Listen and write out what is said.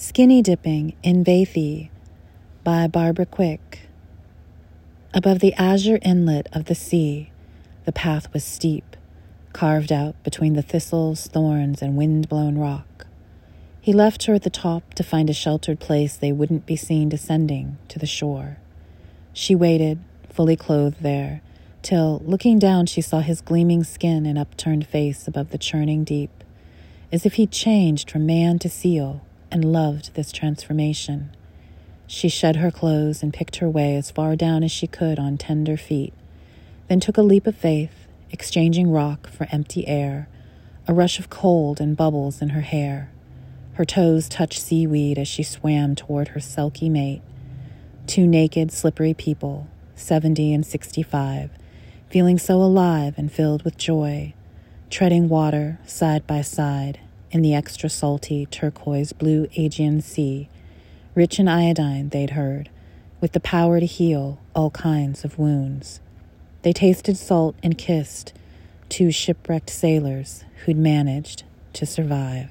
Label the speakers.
Speaker 1: Skinny Dipping in Vathy by Barbara Quick. Above the azure inlet of the sea, the path was steep, carved out between the thistles, thorns, and wind-blown rock. He left her at the top to find a sheltered place they wouldn't be seen descending to the shore. She waited, fully clothed there, till, looking down, she saw his gleaming skin and upturned face above the churning deep, as if he'd changed from man to seal and loved this transformation. She shed her clothes and picked her way as far down as she could on tender feet, then took a leap of faith, exchanging rock for empty air, a rush of cold and bubbles in her hair. Her toes touched seaweed as she swam toward her sulky mate. Two naked, slippery people, seventy and sixty-five, feeling so alive and filled with joy, treading water side by side in the extra salty turquoise blue Aegean Sea, rich in iodine, they'd heard, with the power to heal all kinds of wounds. They tasted salt and kissed two shipwrecked sailors who'd managed to survive.